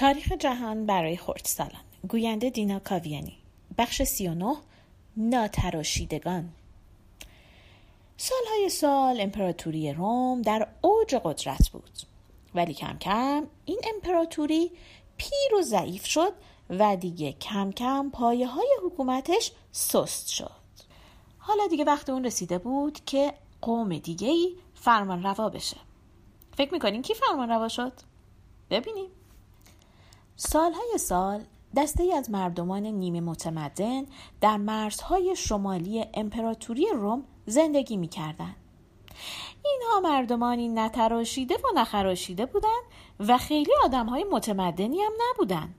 تاریخ جهان برای خردسالان گوینده دینا کاویانی. بخش 39 ناتراشیدگان. سالهای سال امپراتوری روم در اوج قدرت بود. ولی کم کم این امپراتوری پیر و ضعیف شد و دیگه کم کم پایه های حکومتش سست شد. حالا دیگه وقت اون رسیده بود که قوم دیگه فرمان روا بشه. فکر می‌کنین کی فرمان روا شد؟ ببینیم. سالهای سال دسته از مردمان نیمه متمدن در مرزهای شمالی امپراتوری روم زندگی می‌کردند. اینها مردمانی نتراشیده و نخراشیده بودند و خیلی آدم های متمدنی هم نبودند.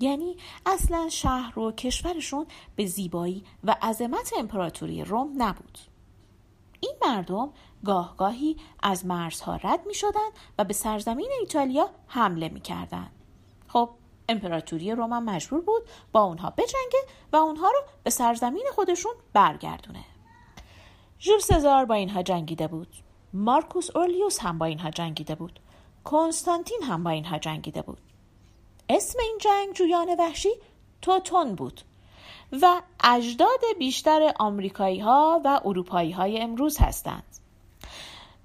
یعنی اصلا شهر و کشورشون به زیبایی و عظمت امپراتوری روم نبود. این مردم گاهگاهی از مرزها رد می شدن و به سرزمین ایتالیا حمله می کردن. خب امپراتوری روم مجبور بود با اونها بجنگه و اونها رو به سرزمین خودشون برگردونه. ژول سزار با اینها جنگیده بود. مارکوس اورلیوس هم با اینها جنگیده بود. کنستانتین هم با اینها جنگیده بود. اسم این جنگ جویان وحشی توتون بود و اجداد بیشتر آمریکایی ها و اروپایی های امروز هستند.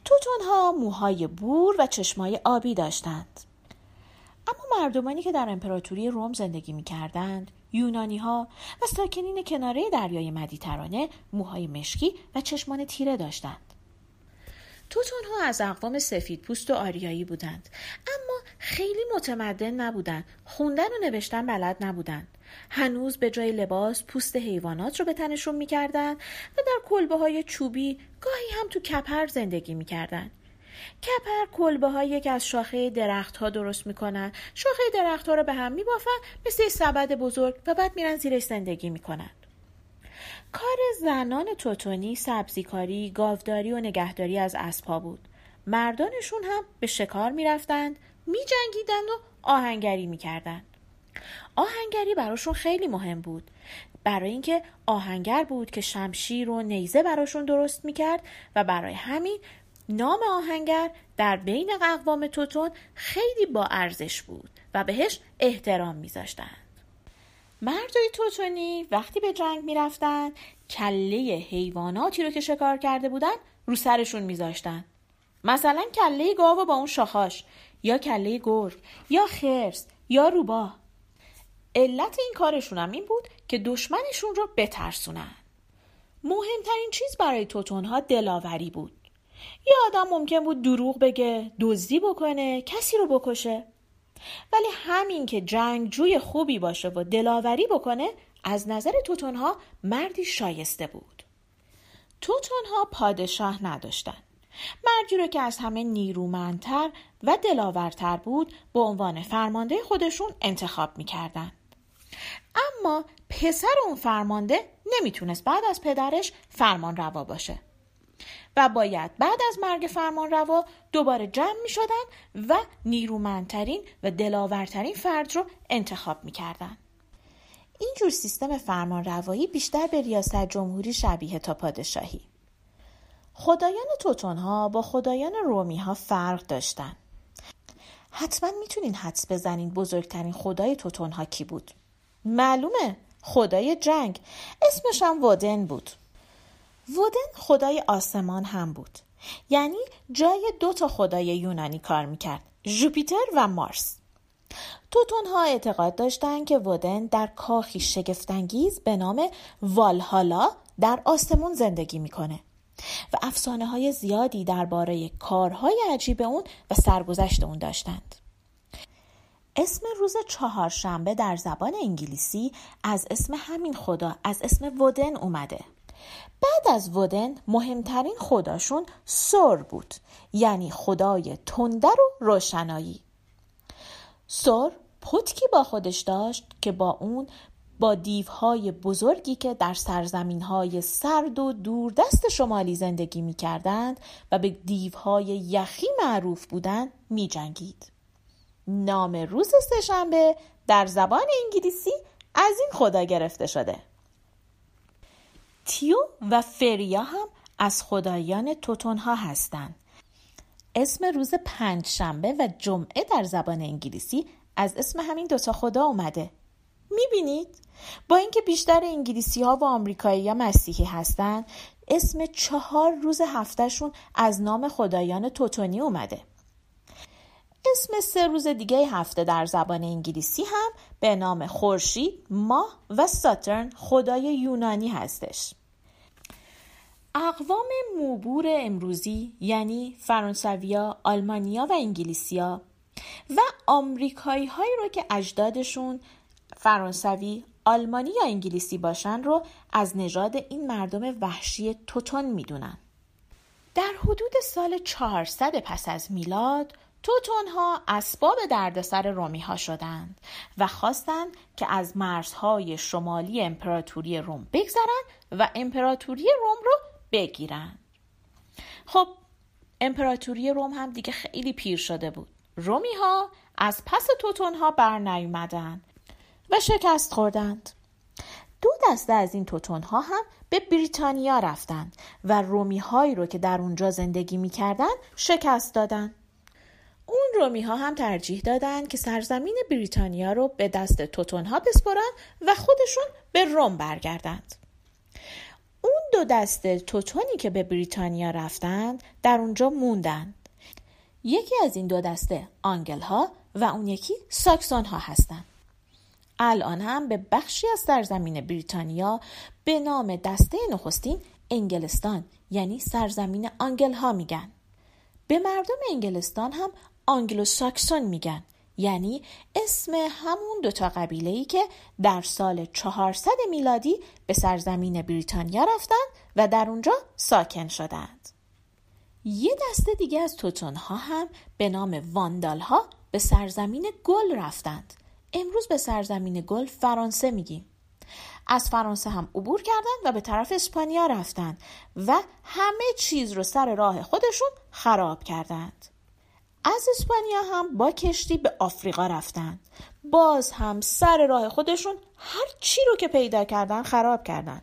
توتون ها موهای بور و چشمای آبی داشتند. اما مردمانی که در امپراتوری روم زندگی می کردند یونانی ها و ساکنین کناره دریای مدیترانه موهای مشکی و چشمان تیره داشتند. توتون ها از اقوام سفید پوست و آریایی بودند اما خیلی متمدن نبودند خوندن و نوشتن بلد نبودند هنوز به جای لباس پوست حیوانات رو به تنشون می‌کردن و در کلبه های چوبی گاهی هم تو کپر زندگی می‌کردن کپر کلبه هایی که از شاخه درخت ها درست می‌کنن. شاخه درخت ها رو به هم میبافن مثل سبد بزرگ و بعد میرن زیرش زندگی می‌کنن. کار زنان توتونی سبزیکاری گاوداری و نگهداری از اسبها بود. مردانشون هم به شکار می‌رفتند میجنگیدند و آهنگری می‌کردند. آهنگری براشون خیلی مهم بود. برای اینکه آهنگر بود که شمشیر و نیزه براشون درست می‌کرد و برای همین نام آهنگر در بین اقوام توتون خیلی با ارزش بود و بهش احترام میذاشتند. مردای توتونی وقتی به جنگ می‌رفتند کله حیواناتی رو که شکار کرده بودن رو سرشون میذاشتن. مثلا کله گاو با اون شاخاش یا کله گرگ یا خرس یا روباه علت این کارشون هم این بود که دشمنشون رو بترسونن. مهمترین چیز برای توتونها دلاوری بود. یه آدم ممکن بود دروغ بگه دزدی بکنه کسی رو بکشه. ولی همین که جنگجوی خوبی باشه و دلاوری بکنه از نظر توتونها مردی شایسته بود. توتونها پادشاه نداشتن. مردی رو که از همه نیرومندتر و دلاورتر بود به عنوان فرمانده خودشون انتخاب می‌کردن. اما پسر اون فرمانده نمی‌تونست بعد از پدرش فرمان روا باشه. و باید بعد از مرگ فرمان روا دوباره جمع می شدن و نیرومندترین و دلاورترین فرد رو انتخاب می کردن. این جور سیستم فرمان روایی بیشتر به ریاست جمهوری شبیه تا پادشاهی. خدایان توتون ها با خدایان رومی ها فرق داشتن. حتما می‌تونین حدس بزنین بزرگترین خدای توتون ها کی بود. معلومه خدای جنگ اسمش هم ودن بود ودن خدای آسمان هم بود. یعنی جای دو تا خدای یونانی کار می‌کرد جوپیتر و مارس. توتون ها اعتقاد داشتند که ودن در کاخی شگفتانگیز به نام والهالا در آسمون زندگی می‌کنه و افسانه های زیادی درباره کارهای عجیب اون و سرگذشت اون داشتند. اسم روز چهارشنبه در زبان انگلیسی از اسم همین خدا از اسم ودن اومده. بعد از ودن مهمترین خداشون سور بود یعنی خدای تندر و روشنایی سور پتکی با خودش داشت که با اون با دیوهای بزرگی که در سرزمینهای سرد و دوردست شمالی زندگی می کردند و به دیوهای یخی معروف بودند می جنگید. نام روز سهشنبه در زبان انگلیسی از این خدا گرفته شده. تیو و فریا هم از خدایان توتون ها هستند. اسم روز پنج شنبه و جمعه در زبان انگلیسی از اسم همین دوتا خدا اومده می‌بینید؟ با اینکه بیشتر انگلیسی ها و آمریکایی ها مسیحی هستن اسم چهار روز هفتهشون از نام خدایان توتونی اومده اسم سه روز دیگه هفته در زبان انگلیسی هم به نام خورشید، ماه و ساترن خدای یونانی هستش. اقوام موبور امروزی یعنی فرانسویا، آلمانیا و انگلیسیا و آمریکایی هایی رو که اجدادشون فرانسوی، آلمانی یا انگلیسی باشن رو از نژاد این مردم وحشی توتون می‌دونن. در حدود سال 400 پس از میلاد توتون ها اسباب دردسر رومی ها شدند و خواستند که از مرزهای شمالی امپراتوری روم بگذرند و امپراتوری روم رو بگیرند. خب امپراتوری روم هم دیگه خیلی پیر شده بود. رومی ها از پس توتون ها بر و شکست خوردند. دو دسته از این توتون ها هم به بریتانیا رفتند و رومی هایی رو که در اونجا زندگی می‌کردند شکست دادند. اون رومی ها هم ترجیح دادند که سرزمین بریتانیا رو به دست توتون ها بسپرن و خودشون به روم برگردند. اون دو دسته توتونی که به بریتانیا رفتند در اونجا موندند. یکی از این دو دسته آنگل ها و اون یکی ساکسون ها هستند. الان هم به بخشی از سرزمین بریتانیا به نام دسته نخستین انگلستان یعنی سرزمین آنگل ها میگن. به مردم انگلستان هم آنگلو ساکسون میگن یعنی اسم همون دوتا قبیله ای که در سال 400 میلادی به سرزمین بریتانیا رفتن و در اونجا ساکن شدند. یه دسته دیگه از توتون ها هم به نام واندال ها به سرزمین گل رفتند. امروز به سرزمین گل فرانسه میگیم. از فرانسه هم عبور کردند و به طرف اسپانیا رفتند و همه چیز رو سر راه خودشون خراب کردند. از اسپانیا هم با کشتی به آفریقا رفتند. باز هم سر راه خودشون هر چی رو که پیدا کردن خراب کردن.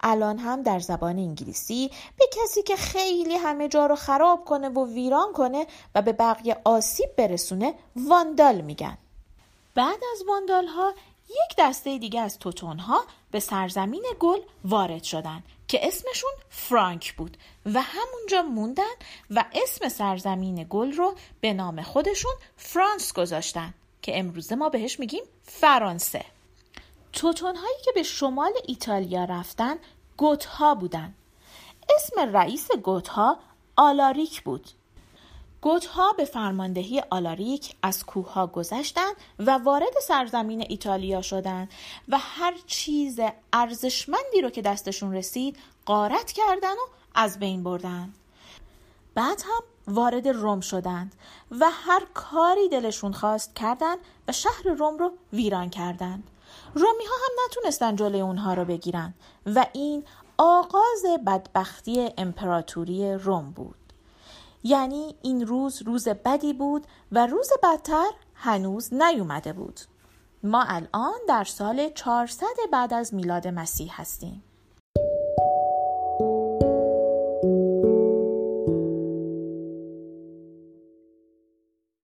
الان هم در زبان انگلیسی به کسی که خیلی همه جا رو خراب کنه و ویران کنه و به بقیه آسیب برسونه واندال میگن. بعد از واندال ها یک دسته دیگه از توتون ها به سرزمین گل وارد شدن که اسمشون فرانک بود و همونجا موندن و اسم سرزمین گل رو به نام خودشون فرانس گذاشتن که امروزه ما بهش میگیم فرانسه. توتون هایی که به شمال ایتالیا رفتن گوت ها بودن. اسم رئیس گوت ها آلاریک بود. گوتها به فرماندهی آلاریک از کوهها گذشتند و وارد سرزمین ایتالیا شدند و هر چیز ارزشمندی رو که دستشون رسید قارت کردن و از بین بردن. بعد هم وارد روم شدند و هر کاری دلشون خواست کردند و شهر روم رو ویران کردند. رومی ها هم نتونستن جلوی اونها رو بگیرن و این آغاز بدبختی امپراتوری روم بود. یعنی این روز روز بدی بود و روز بدتر هنوز نیومده بود. ما الان در سال 400 بعد از میلاد مسیح هستیم.